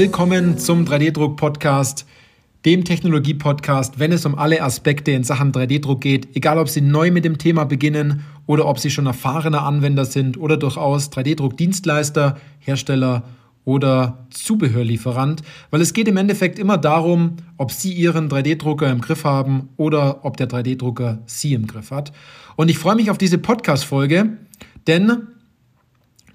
Willkommen zum 3D-Druck-Podcast, dem Technologie-Podcast, wenn es um alle Aspekte in Sachen 3D-Druck geht, egal ob Sie neu mit dem Thema beginnen oder ob Sie schon erfahrene Anwender sind oder durchaus 3D-Druck-Dienstleister, Hersteller oder Zubehörlieferant, weil es geht im Endeffekt immer darum, ob Sie Ihren 3D-Drucker im Griff haben oder ob der 3D-Drucker Sie im Griff hat. Und ich freue mich auf diese Podcast-Folge, denn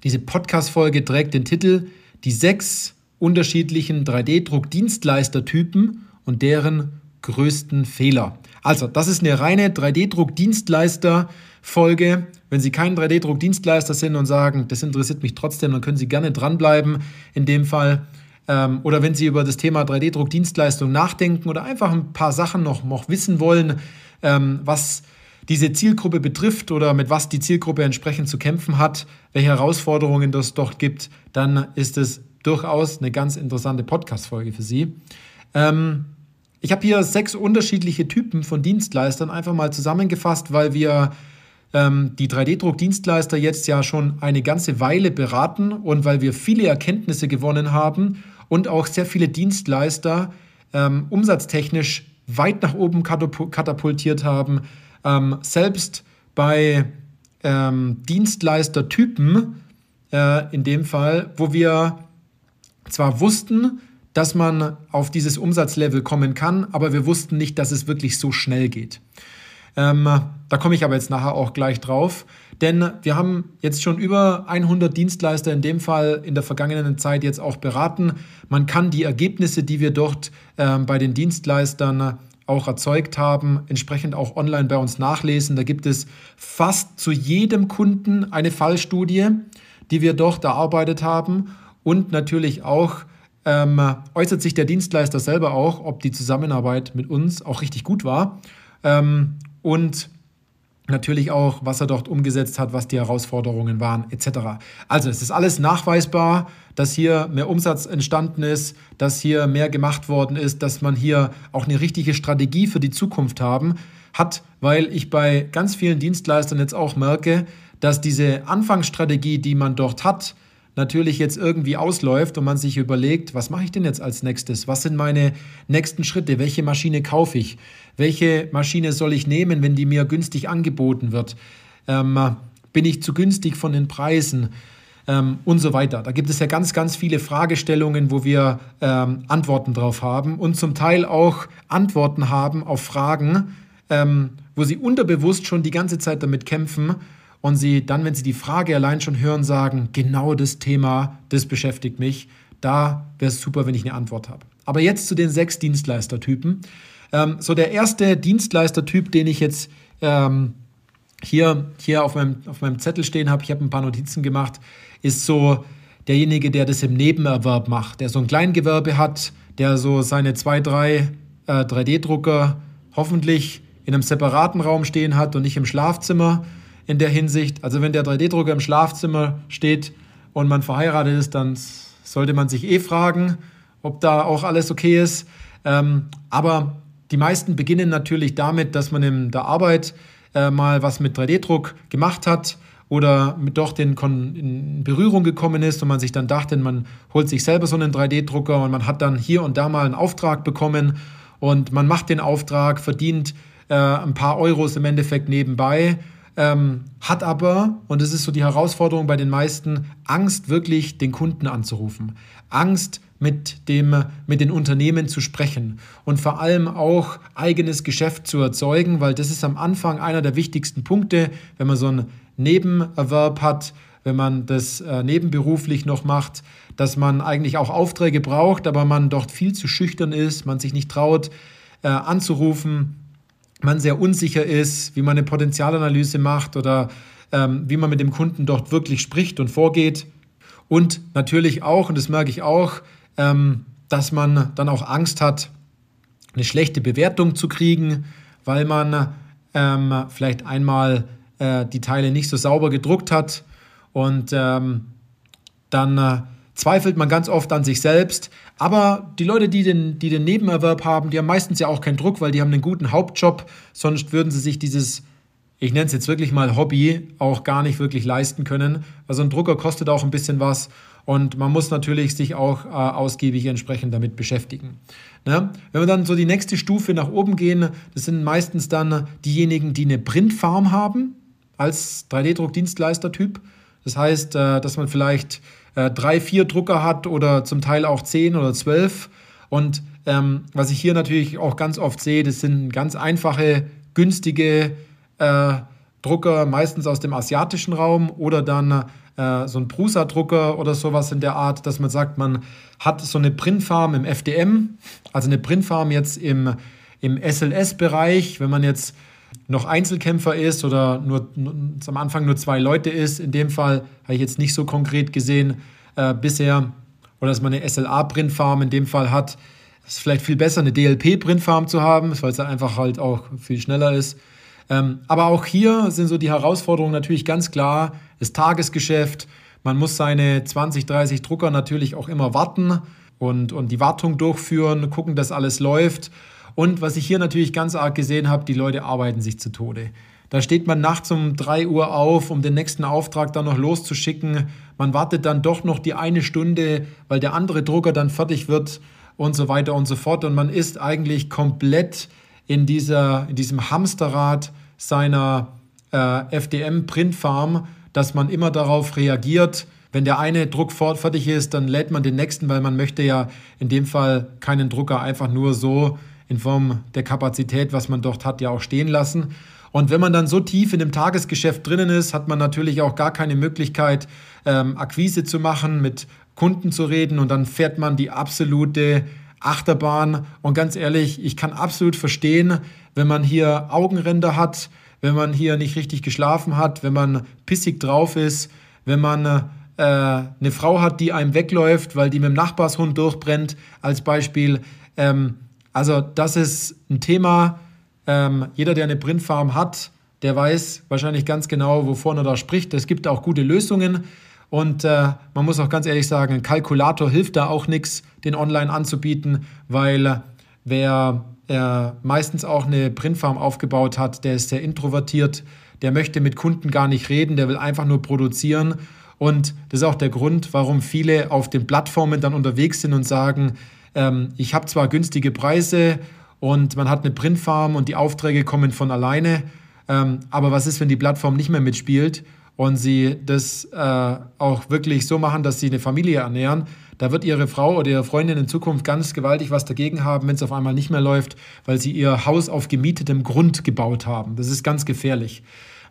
diese Podcast-Folge trägt den Titel Die sechs unterschiedlichen 3D-Druck-Dienstleistertypen und deren größten Fehler. Also, das ist eine reine 3D-Druck-Dienstleister-Folge. Wenn Sie kein 3D-Druck-Dienstleister sind und sagen, das interessiert mich trotzdem, dann können Sie gerne dranbleiben in dem Fall. Ähm, oder wenn Sie über das Thema 3D-Druck-Dienstleistung nachdenken oder einfach ein paar Sachen noch, noch wissen wollen, ähm, was diese Zielgruppe betrifft oder mit was die Zielgruppe entsprechend zu kämpfen hat, welche Herausforderungen das dort gibt, dann ist es durchaus eine ganz interessante Podcast-Folge für Sie. Ähm, ich habe hier sechs unterschiedliche Typen von Dienstleistern einfach mal zusammengefasst, weil wir ähm, die 3D-Druck-Dienstleister jetzt ja schon eine ganze Weile beraten und weil wir viele Erkenntnisse gewonnen haben und auch sehr viele Dienstleister ähm, umsatztechnisch weit nach oben katapultiert haben, ähm, selbst bei ähm, Dienstleistertypen, äh, in dem Fall, wo wir zwar wussten, dass man auf dieses Umsatzlevel kommen kann, aber wir wussten nicht, dass es wirklich so schnell geht. Ähm, da komme ich aber jetzt nachher auch gleich drauf, denn wir haben jetzt schon über 100 Dienstleister in dem Fall in der vergangenen Zeit jetzt auch beraten. Man kann die Ergebnisse, die wir dort ähm, bei den Dienstleistern auch erzeugt haben, entsprechend auch online bei uns nachlesen. Da gibt es fast zu jedem Kunden eine Fallstudie, die wir dort erarbeitet haben. Und natürlich auch ähm, äußert sich der Dienstleister selber auch, ob die Zusammenarbeit mit uns auch richtig gut war. Ähm, und natürlich auch, was er dort umgesetzt hat, was die Herausforderungen waren, etc. Also es ist alles nachweisbar, dass hier mehr Umsatz entstanden ist, dass hier mehr gemacht worden ist, dass man hier auch eine richtige Strategie für die Zukunft haben hat, weil ich bei ganz vielen Dienstleistern jetzt auch merke, dass diese Anfangsstrategie, die man dort hat, natürlich jetzt irgendwie ausläuft und man sich überlegt, was mache ich denn jetzt als nächstes? Was sind meine nächsten Schritte? Welche Maschine kaufe ich? Welche Maschine soll ich nehmen, wenn die mir günstig angeboten wird? Ähm, bin ich zu günstig von den Preisen? Ähm, und so weiter. Da gibt es ja ganz, ganz viele Fragestellungen, wo wir ähm, Antworten drauf haben und zum Teil auch Antworten haben auf Fragen, ähm, wo sie unterbewusst schon die ganze Zeit damit kämpfen und sie dann, wenn sie die Frage allein schon hören, sagen, genau das Thema, das beschäftigt mich. Da wäre es super, wenn ich eine Antwort habe. Aber jetzt zu den sechs Dienstleistertypen. Ähm, so der erste Dienstleistertyp, den ich jetzt ähm, hier, hier auf, meinem, auf meinem Zettel stehen habe, ich habe ein paar Notizen gemacht, ist so derjenige, der das im Nebenerwerb macht, der so ein Kleingewerbe hat, der so seine zwei, drei äh, 3D-Drucker hoffentlich in einem separaten Raum stehen hat und nicht im Schlafzimmer in der Hinsicht. Also wenn der 3D-Drucker im Schlafzimmer steht und man verheiratet ist, dann sollte man sich eh fragen, ob da auch alles okay ist. Ähm, aber die meisten beginnen natürlich damit, dass man in der Arbeit äh, mal was mit 3D-Druck gemacht hat oder mit doch den Kon in Berührung gekommen ist und man sich dann dachte, man holt sich selber so einen 3D-Drucker und man hat dann hier und da mal einen Auftrag bekommen und man macht den Auftrag, verdient äh, ein paar Euros im Endeffekt nebenbei ähm, hat aber, und das ist so die Herausforderung bei den meisten, Angst, wirklich den Kunden anzurufen. Angst, mit, dem, mit den Unternehmen zu sprechen und vor allem auch eigenes Geschäft zu erzeugen, weil das ist am Anfang einer der wichtigsten Punkte, wenn man so einen Nebenerwerb hat, wenn man das äh, nebenberuflich noch macht, dass man eigentlich auch Aufträge braucht, aber man dort viel zu schüchtern ist, man sich nicht traut äh, anzurufen, man sehr unsicher ist, wie man eine Potenzialanalyse macht oder ähm, wie man mit dem Kunden dort wirklich spricht und vorgeht. Und natürlich auch, und das merke ich auch, ähm, dass man dann auch Angst hat, eine schlechte Bewertung zu kriegen, weil man ähm, vielleicht einmal äh, die Teile nicht so sauber gedruckt hat und ähm, dann äh, zweifelt man ganz oft an sich selbst. Aber die Leute, die den, die den Nebenerwerb haben, die haben meistens ja auch keinen Druck, weil die haben einen guten Hauptjob. Sonst würden sie sich dieses, ich nenne es jetzt wirklich mal Hobby, auch gar nicht wirklich leisten können. Also ein Drucker kostet auch ein bisschen was. Und man muss natürlich sich auch äh, ausgiebig entsprechend damit beschäftigen. Ne? Wenn wir dann so die nächste Stufe nach oben gehen, das sind meistens dann diejenigen, die eine Printfarm haben als 3D-Druckdienstleister-Typ. Das heißt, äh, dass man vielleicht äh, drei, vier Drucker hat oder zum Teil auch zehn oder zwölf. Und ähm, was ich hier natürlich auch ganz oft sehe, das sind ganz einfache, günstige äh, Drucker, meistens aus dem asiatischen Raum oder dann äh, so ein Prusa-Drucker oder sowas in der Art, dass man sagt, man hat so eine Printfarm im FDM, also eine Printfarm jetzt im, im SLS-Bereich, wenn man jetzt noch Einzelkämpfer ist oder nur, nur, am Anfang nur zwei Leute ist. In dem Fall habe ich jetzt nicht so konkret gesehen äh, bisher. Oder dass man eine SLA-Printfarm in dem Fall hat. Es ist vielleicht viel besser, eine DLP-Printfarm zu haben, weil es dann einfach halt auch viel schneller ist. Ähm, aber auch hier sind so die Herausforderungen natürlich ganz klar. Das Tagesgeschäft, man muss seine 20, 30 Drucker natürlich auch immer warten und, und die Wartung durchführen, gucken, dass alles läuft. Und was ich hier natürlich ganz arg gesehen habe, die Leute arbeiten sich zu Tode. Da steht man nachts um 3 Uhr auf, um den nächsten Auftrag dann noch loszuschicken. Man wartet dann doch noch die eine Stunde, weil der andere Drucker dann fertig wird und so weiter und so fort. Und man ist eigentlich komplett in, dieser, in diesem Hamsterrad seiner äh, FDM-Printfarm, dass man immer darauf reagiert. Wenn der eine Druck fertig ist, dann lädt man den nächsten, weil man möchte ja in dem Fall keinen Drucker einfach nur so in Form der Kapazität, was man dort hat, ja auch stehen lassen. Und wenn man dann so tief in dem Tagesgeschäft drinnen ist, hat man natürlich auch gar keine Möglichkeit, ähm, Akquise zu machen, mit Kunden zu reden und dann fährt man die absolute Achterbahn. Und ganz ehrlich, ich kann absolut verstehen, wenn man hier Augenränder hat, wenn man hier nicht richtig geschlafen hat, wenn man pissig drauf ist, wenn man äh, eine Frau hat, die einem wegläuft, weil die mit dem Nachbarshund durchbrennt, als Beispiel. Ähm, also das ist ein Thema. Ähm, jeder, der eine Printfarm hat, der weiß wahrscheinlich ganz genau, wovon er da spricht. Es gibt auch gute Lösungen. Und äh, man muss auch ganz ehrlich sagen, ein Kalkulator hilft da auch nichts, den online anzubieten, weil wer äh, meistens auch eine Printfarm aufgebaut hat, der ist sehr introvertiert, der möchte mit Kunden gar nicht reden, der will einfach nur produzieren. Und das ist auch der Grund, warum viele auf den Plattformen dann unterwegs sind und sagen, ähm, ich habe zwar günstige Preise und man hat eine Printfarm und die Aufträge kommen von alleine, ähm, aber was ist, wenn die Plattform nicht mehr mitspielt und sie das äh, auch wirklich so machen, dass sie eine Familie ernähren? Da wird ihre Frau oder ihre Freundin in Zukunft ganz gewaltig was dagegen haben, wenn es auf einmal nicht mehr läuft, weil sie ihr Haus auf gemietetem Grund gebaut haben. Das ist ganz gefährlich.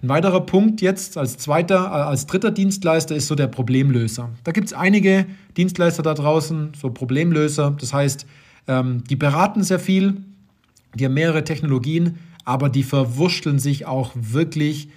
Ein weiterer Punkt jetzt als zweiter, äh, als dritter Dienstleister ist so der Problemlöser. Da gibt es einige Dienstleister da draußen, so Problemlöser. Das heißt, ähm, die beraten sehr viel, die haben mehrere Technologien, aber die verwurschteln sich auch wirklich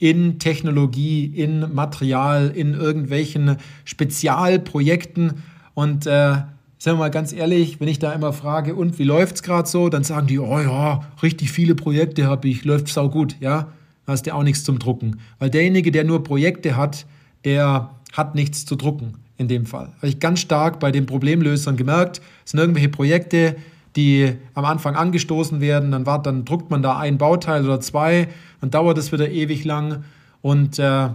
in Technologie, in Material, in irgendwelchen Spezialprojekten. Und äh, sagen wir mal ganz ehrlich, wenn ich da immer frage, und wie läuft es gerade so, dann sagen die, oh ja, richtig viele Projekte habe ich, läuft sau gut, ja hast du auch nichts zum Drucken. Weil derjenige, der nur Projekte hat, der hat nichts zu drucken in dem Fall. Habe ich ganz stark bei den Problemlösern gemerkt, es sind irgendwelche Projekte, die am Anfang angestoßen werden, dann, war, dann druckt man da ein Bauteil oder zwei, dann dauert es wieder ewig lang und äh,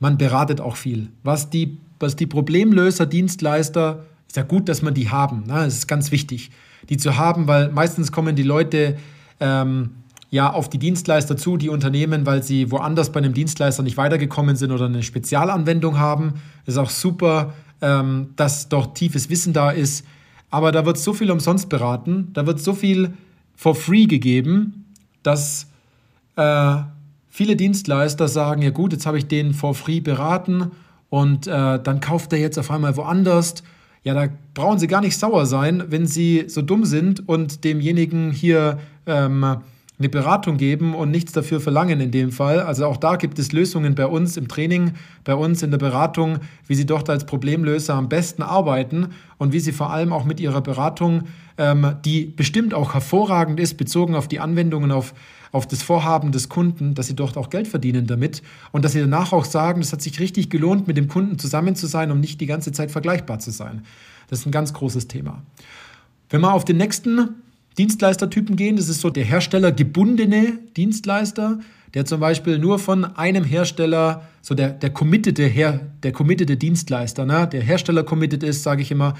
man beratet auch viel. Was die, was die Problemlöser, Dienstleister, ist ja gut, dass man die haben. Ne? Das ist ganz wichtig, die zu haben, weil meistens kommen die Leute ähm, ja auf die Dienstleister zu, die Unternehmen, weil sie woanders bei einem Dienstleister nicht weitergekommen sind oder eine Spezialanwendung haben. Es ist auch super, ähm, dass dort tiefes Wissen da ist. Aber da wird so viel umsonst beraten, da wird so viel for free gegeben, dass äh, viele Dienstleister sagen, ja gut, jetzt habe ich den for free beraten und äh, dann kauft er jetzt auf einmal woanders. Ja, da brauchen Sie gar nicht sauer sein, wenn Sie so dumm sind und demjenigen hier ähm, eine Beratung geben und nichts dafür verlangen in dem Fall. Also auch da gibt es Lösungen bei uns im Training, bei uns in der Beratung, wie Sie dort als Problemlöser am besten arbeiten und wie Sie vor allem auch mit Ihrer Beratung, ähm, die bestimmt auch hervorragend ist, bezogen auf die Anwendungen, auf, auf das Vorhaben des Kunden, dass Sie dort auch Geld verdienen damit und dass Sie danach auch sagen, es hat sich richtig gelohnt, mit dem Kunden zusammen zu sein, um nicht die ganze Zeit vergleichbar zu sein. Das ist ein ganz großes Thema. Wenn wir auf den nächsten Dienstleistertypen gehen. Das ist so der herstellergebundene Dienstleister, der zum Beispiel nur von einem Hersteller, so der, der committede, Her, der committede Dienstleister, ne? der Hersteller committed ist, sage ich immer,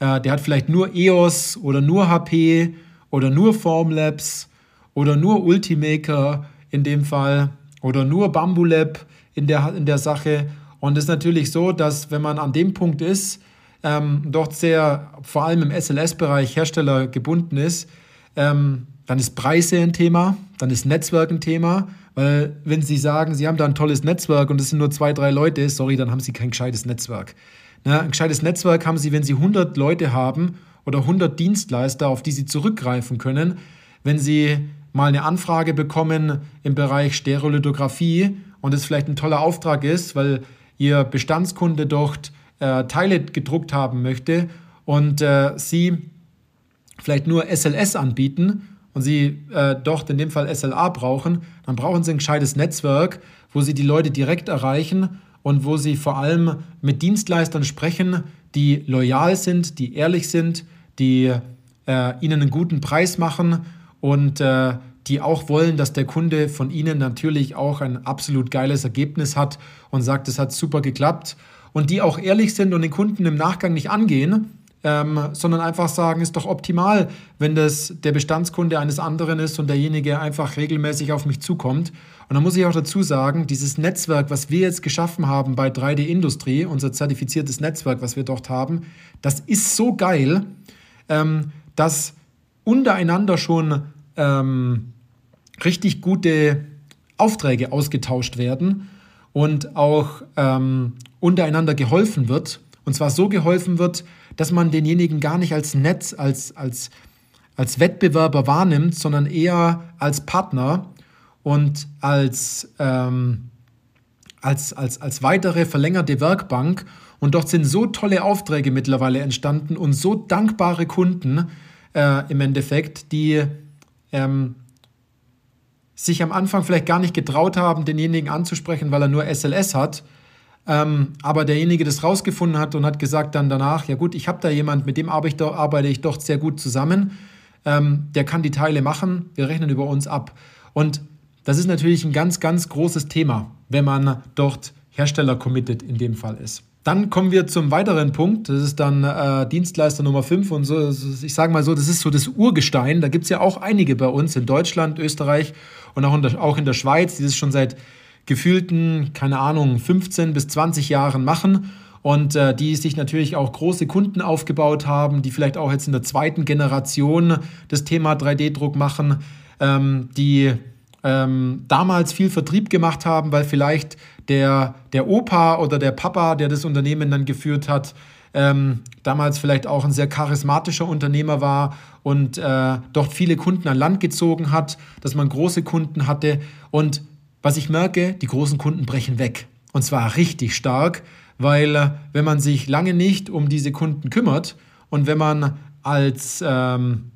äh, der hat vielleicht nur EOS oder nur HP oder nur Formlabs oder nur Ultimaker in dem Fall oder nur Bambulab in der, in der Sache. Und es ist natürlich so, dass wenn man an dem Punkt ist, ähm, dort sehr, vor allem im SLS-Bereich Hersteller gebunden ist, ähm, dann ist Preise ein Thema, dann ist Netzwerk ein Thema, weil wenn Sie sagen, Sie haben da ein tolles Netzwerk und es sind nur zwei, drei Leute, sorry, dann haben Sie kein gescheites Netzwerk. Na, ein gescheites Netzwerk haben Sie, wenn Sie 100 Leute haben oder 100 Dienstleister, auf die Sie zurückgreifen können. Wenn Sie mal eine Anfrage bekommen im Bereich Stereolithografie und es vielleicht ein toller Auftrag ist, weil Ihr Bestandskunde dort äh, Teile gedruckt haben möchte und äh, Sie vielleicht nur SLS anbieten und Sie äh, dort in dem Fall SLA brauchen, dann brauchen Sie ein gescheites Netzwerk, wo Sie die Leute direkt erreichen und wo Sie vor allem mit Dienstleistern sprechen, die loyal sind, die ehrlich sind, die äh, Ihnen einen guten Preis machen und äh, die auch wollen, dass der Kunde von Ihnen natürlich auch ein absolut geiles Ergebnis hat und sagt, es hat super geklappt und die auch ehrlich sind und den Kunden im Nachgang nicht angehen, ähm, sondern einfach sagen, ist doch optimal, wenn das der Bestandskunde eines anderen ist und derjenige einfach regelmäßig auf mich zukommt. Und da muss ich auch dazu sagen, dieses Netzwerk, was wir jetzt geschaffen haben bei 3D Industrie, unser zertifiziertes Netzwerk, was wir dort haben, das ist so geil, ähm, dass untereinander schon ähm, richtig gute Aufträge ausgetauscht werden und auch ähm, untereinander geholfen wird. Und zwar so geholfen wird, dass man denjenigen gar nicht als Netz, als, als, als Wettbewerber wahrnimmt, sondern eher als Partner und als, ähm, als, als, als weitere verlängerte Werkbank. Und dort sind so tolle Aufträge mittlerweile entstanden und so dankbare Kunden äh, im Endeffekt, die ähm, sich am Anfang vielleicht gar nicht getraut haben, denjenigen anzusprechen, weil er nur SLS hat ähm, aber derjenige das rausgefunden hat und hat gesagt dann danach, ja gut, ich habe da jemand, mit dem arbeite ich, doch, sehr gut zusammen, ähm, der kann die Teile machen, wir rechnen über uns ab. Und das ist natürlich ein ganz, ganz großes Thema, wenn man dort Hersteller committed in dem Fall ist. Dann kommen wir zum weiteren Punkt. Das ist dann äh, Dienstleister Nummer 5 und so, ich sage mal so, das ist so das Urgestein. Da gibt es ja auch einige bei uns in Deutschland, Österreich und auch in der, auch in der Schweiz, die das schon seit gefühlten, keine Ahnung, 15 bis 20 Jahren machen. Und äh, die sich natürlich auch große Kunden aufgebaut haben, die vielleicht auch jetzt in der zweiten Generation das Thema 3D-Druck machen, ähm, die ähm, damals viel Vertrieb gemacht haben, weil vielleicht der, der Opa oder der Papa, der das Unternehmen dann geführt hat, ähm, damals vielleicht auch ein sehr charismatischer Unternehmer war und äh, dort viele Kunden an Land gezogen hat, dass man große Kunden hatte. Und was ich merke, die großen Kunden brechen weg. Und zwar richtig stark, weil äh, wenn man sich lange nicht um diese Kunden kümmert und wenn man als ähm,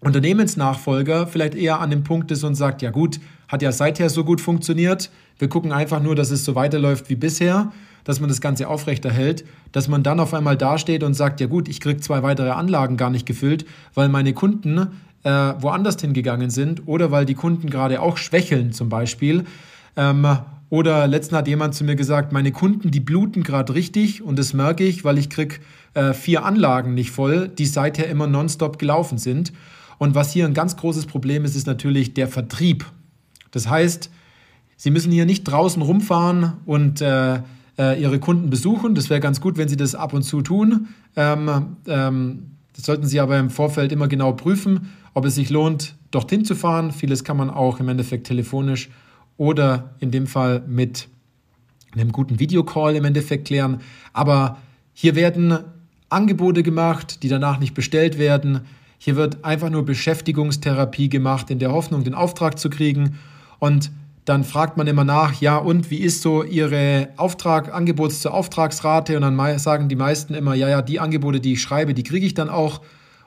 Unternehmensnachfolger vielleicht eher an dem Punkt ist und sagt, ja gut, hat ja seither so gut funktioniert, wir gucken einfach nur, dass es so weiterläuft wie bisher, dass man das Ganze aufrechterhält, dass man dann auf einmal dasteht und sagt, ja gut, ich kriege zwei weitere Anlagen gar nicht gefüllt, weil meine Kunden äh, woanders hingegangen sind oder weil die Kunden gerade auch schwächeln zum Beispiel. Ähm, oder letztens hat jemand zu mir gesagt, meine Kunden, die bluten gerade richtig und das merke ich, weil ich kriege äh, vier Anlagen nicht voll, die seither immer nonstop gelaufen sind. Und was hier ein ganz großes Problem ist, ist natürlich der Vertrieb. Das heißt, Sie müssen hier nicht draußen rumfahren und äh, äh, Ihre Kunden besuchen. Das wäre ganz gut, wenn Sie das ab und zu tun. Ähm, ähm, das sollten Sie aber im Vorfeld immer genau prüfen ob es sich lohnt, dorthin zu fahren. Vieles kann man auch im Endeffekt telefonisch oder in dem Fall mit einem guten Videocall im Endeffekt klären. Aber hier werden Angebote gemacht, die danach nicht bestellt werden. Hier wird einfach nur Beschäftigungstherapie gemacht, in der Hoffnung, den Auftrag zu kriegen. Und dann fragt man immer nach, ja, und wie ist so Ihre Auftrag, Angebots- zur Auftragsrate? Und dann sagen die meisten immer, ja, ja, die Angebote, die ich schreibe, die kriege ich dann auch.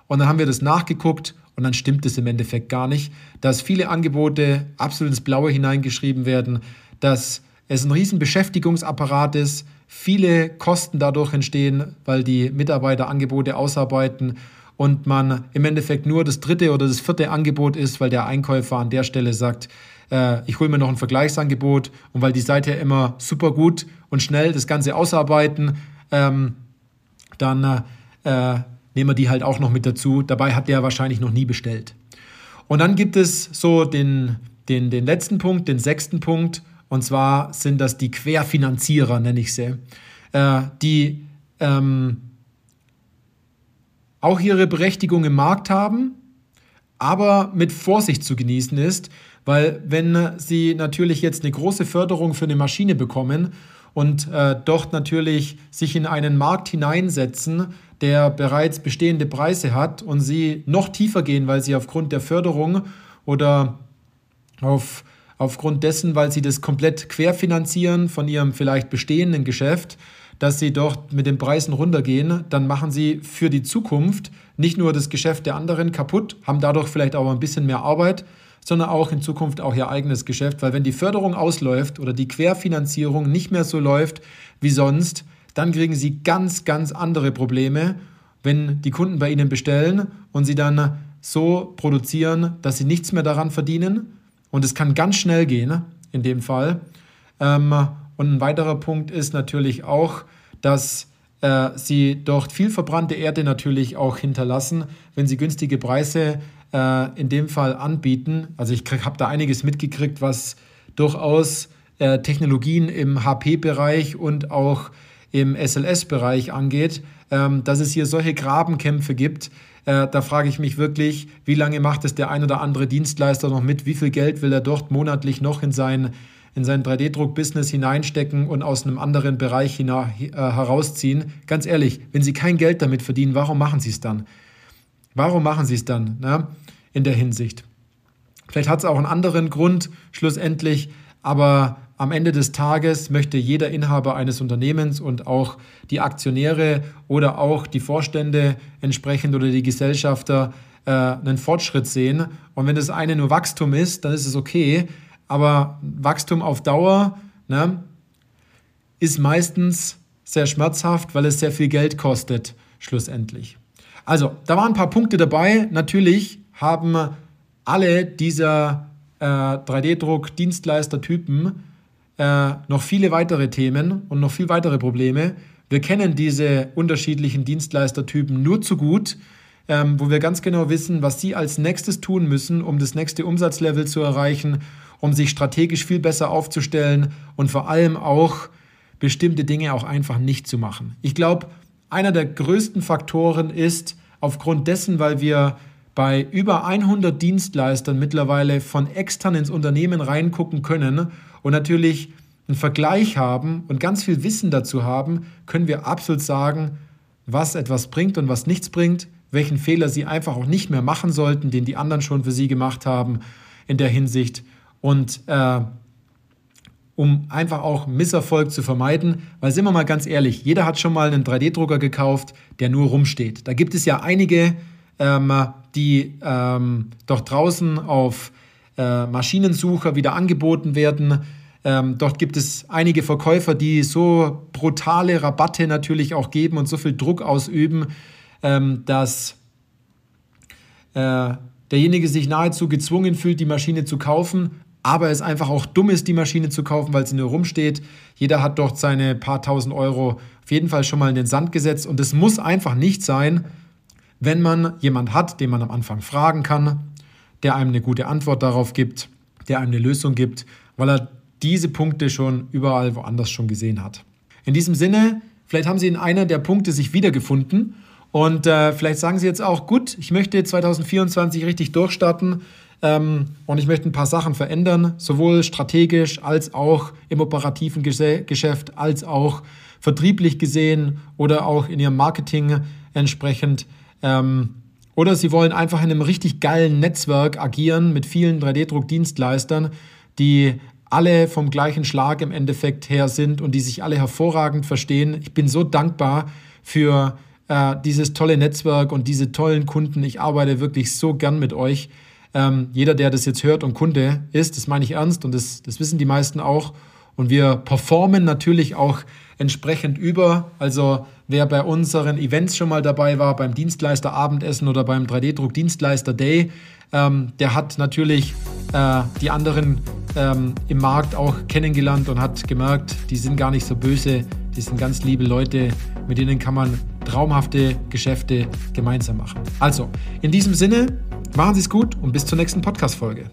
Und dann haben wir das nachgeguckt und dann stimmt es im Endeffekt gar nicht, dass viele Angebote absolut ins Blaue hineingeschrieben werden, dass es ein riesen Beschäftigungsapparat ist, viele Kosten dadurch entstehen, weil die Mitarbeiter Angebote ausarbeiten und man im Endeffekt nur das dritte oder das vierte Angebot ist, weil der Einkäufer an der Stelle sagt, äh, ich hole mir noch ein Vergleichsangebot und weil die Seite immer super gut und schnell das Ganze ausarbeiten, ähm, dann äh, nehmen wir die halt auch noch mit dazu. Dabei hat der wahrscheinlich noch nie bestellt. Und dann gibt es so den, den, den letzten Punkt, den sechsten Punkt, und zwar sind das die Querfinanzierer, nenne ich sie, äh, die ähm, auch ihre Berechtigung im Markt haben, aber mit Vorsicht zu genießen ist, weil wenn sie natürlich jetzt eine große Förderung für eine Maschine bekommen und äh, dort natürlich sich in einen Markt hineinsetzen, der bereits bestehende Preise hat und sie noch tiefer gehen, weil sie aufgrund der Förderung oder auf, aufgrund dessen, weil sie das komplett querfinanzieren von ihrem vielleicht bestehenden Geschäft, dass sie dort mit den Preisen runtergehen, dann machen sie für die Zukunft nicht nur das Geschäft der anderen kaputt, haben dadurch vielleicht auch ein bisschen mehr Arbeit, sondern auch in Zukunft auch ihr eigenes Geschäft, weil wenn die Förderung ausläuft oder die Querfinanzierung nicht mehr so läuft wie sonst, dann kriegen sie ganz, ganz andere Probleme, wenn die Kunden bei ihnen bestellen und sie dann so produzieren, dass sie nichts mehr daran verdienen. Und es kann ganz schnell gehen, in dem Fall. Ähm, und ein weiterer Punkt ist natürlich auch, dass äh, sie dort viel verbrannte Erde natürlich auch hinterlassen, wenn sie günstige Preise äh, in dem Fall anbieten. Also ich habe da einiges mitgekriegt, was durchaus äh, Technologien im HP-Bereich und auch im SLS-Bereich angeht, ähm, dass es hier solche Grabenkämpfe gibt. Äh, da frage ich mich wirklich, wie lange macht es der ein oder andere Dienstleister noch mit? Wie viel Geld will er dort monatlich noch in sein, in sein 3D-Druck-Business hineinstecken und aus einem anderen Bereich hina, äh, herausziehen? Ganz ehrlich, wenn Sie kein Geld damit verdienen, warum machen Sie es dann? Warum machen Sie es dann ne? in der Hinsicht? Vielleicht hat es auch einen anderen Grund schlussendlich, aber am Ende des Tages möchte jeder Inhaber eines Unternehmens und auch die Aktionäre oder auch die Vorstände entsprechend oder die Gesellschafter äh, einen Fortschritt sehen. Und wenn das eine nur Wachstum ist, dann ist es okay. Aber Wachstum auf Dauer ne, ist meistens sehr schmerzhaft, weil es sehr viel Geld kostet, schlussendlich. Also, da waren ein paar Punkte dabei. Natürlich haben alle dieser äh, 3D-Druck-Dienstleister-Typen äh, noch viele weitere Themen und noch viel weitere Probleme. Wir kennen diese unterschiedlichen Dienstleistertypen nur zu gut, ähm, wo wir ganz genau wissen, was sie als nächstes tun müssen, um das nächste Umsatzlevel zu erreichen, um sich strategisch viel besser aufzustellen und vor allem auch bestimmte Dinge auch einfach nicht zu machen. Ich glaube, einer der größten Faktoren ist, aufgrund dessen, weil wir bei über 100 Dienstleistern mittlerweile von extern ins Unternehmen reingucken können und natürlich einen Vergleich haben und ganz viel Wissen dazu haben, können wir absolut sagen, was etwas bringt und was nichts bringt, welchen Fehler sie einfach auch nicht mehr machen sollten, den die anderen schon für sie gemacht haben in der Hinsicht. Und äh, um einfach auch Misserfolg zu vermeiden, weil sind wir mal ganz ehrlich, jeder hat schon mal einen 3D-Drucker gekauft, der nur rumsteht. Da gibt es ja einige, ähm, die ähm, doch draußen auf äh, Maschinensucher wieder angeboten werden. Ähm, dort gibt es einige Verkäufer, die so brutale Rabatte natürlich auch geben und so viel Druck ausüben, ähm, dass äh, derjenige sich nahezu gezwungen fühlt, die Maschine zu kaufen, aber es einfach auch dumm ist, die Maschine zu kaufen, weil sie nur rumsteht. Jeder hat dort seine paar tausend Euro auf jeden Fall schon mal in den Sand gesetzt und es muss einfach nicht sein, wenn man jemand hat, den man am Anfang fragen kann, der einem eine gute Antwort darauf gibt, der einem eine Lösung gibt, weil er diese Punkte schon überall woanders schon gesehen hat. In diesem Sinne, vielleicht haben Sie in einer der Punkte sich wiedergefunden und äh, vielleicht sagen Sie jetzt auch, gut, ich möchte 2024 richtig durchstarten und ich möchte ein paar Sachen verändern, sowohl strategisch als auch im operativen Geschäft, als auch vertrieblich gesehen oder auch in Ihrem Marketing entsprechend. Ähm, oder sie wollen einfach in einem richtig geilen Netzwerk agieren mit vielen 3D-Druckdienstleistern, die alle vom gleichen Schlag im Endeffekt her sind und die sich alle hervorragend verstehen. Ich bin so dankbar für äh, dieses tolle Netzwerk und diese tollen Kunden. Ich arbeite wirklich so gern mit euch. Ähm, jeder, der das jetzt hört und Kunde ist, das meine ich ernst und das, das wissen die meisten auch. Und wir performen natürlich auch entsprechend über. Also wer bei unseren Events schon mal dabei war, beim Dienstleister Abendessen oder beim 3D-Druck Dienstleister Day, ähm, der hat natürlich äh, die anderen ähm, im Markt auch kennengelernt und hat gemerkt, die sind gar nicht so böse, die sind ganz liebe Leute, mit denen kann man traumhafte Geschäfte gemeinsam machen. Also, in diesem Sinne, machen Sie es gut und bis zur nächsten Podcast-Folge.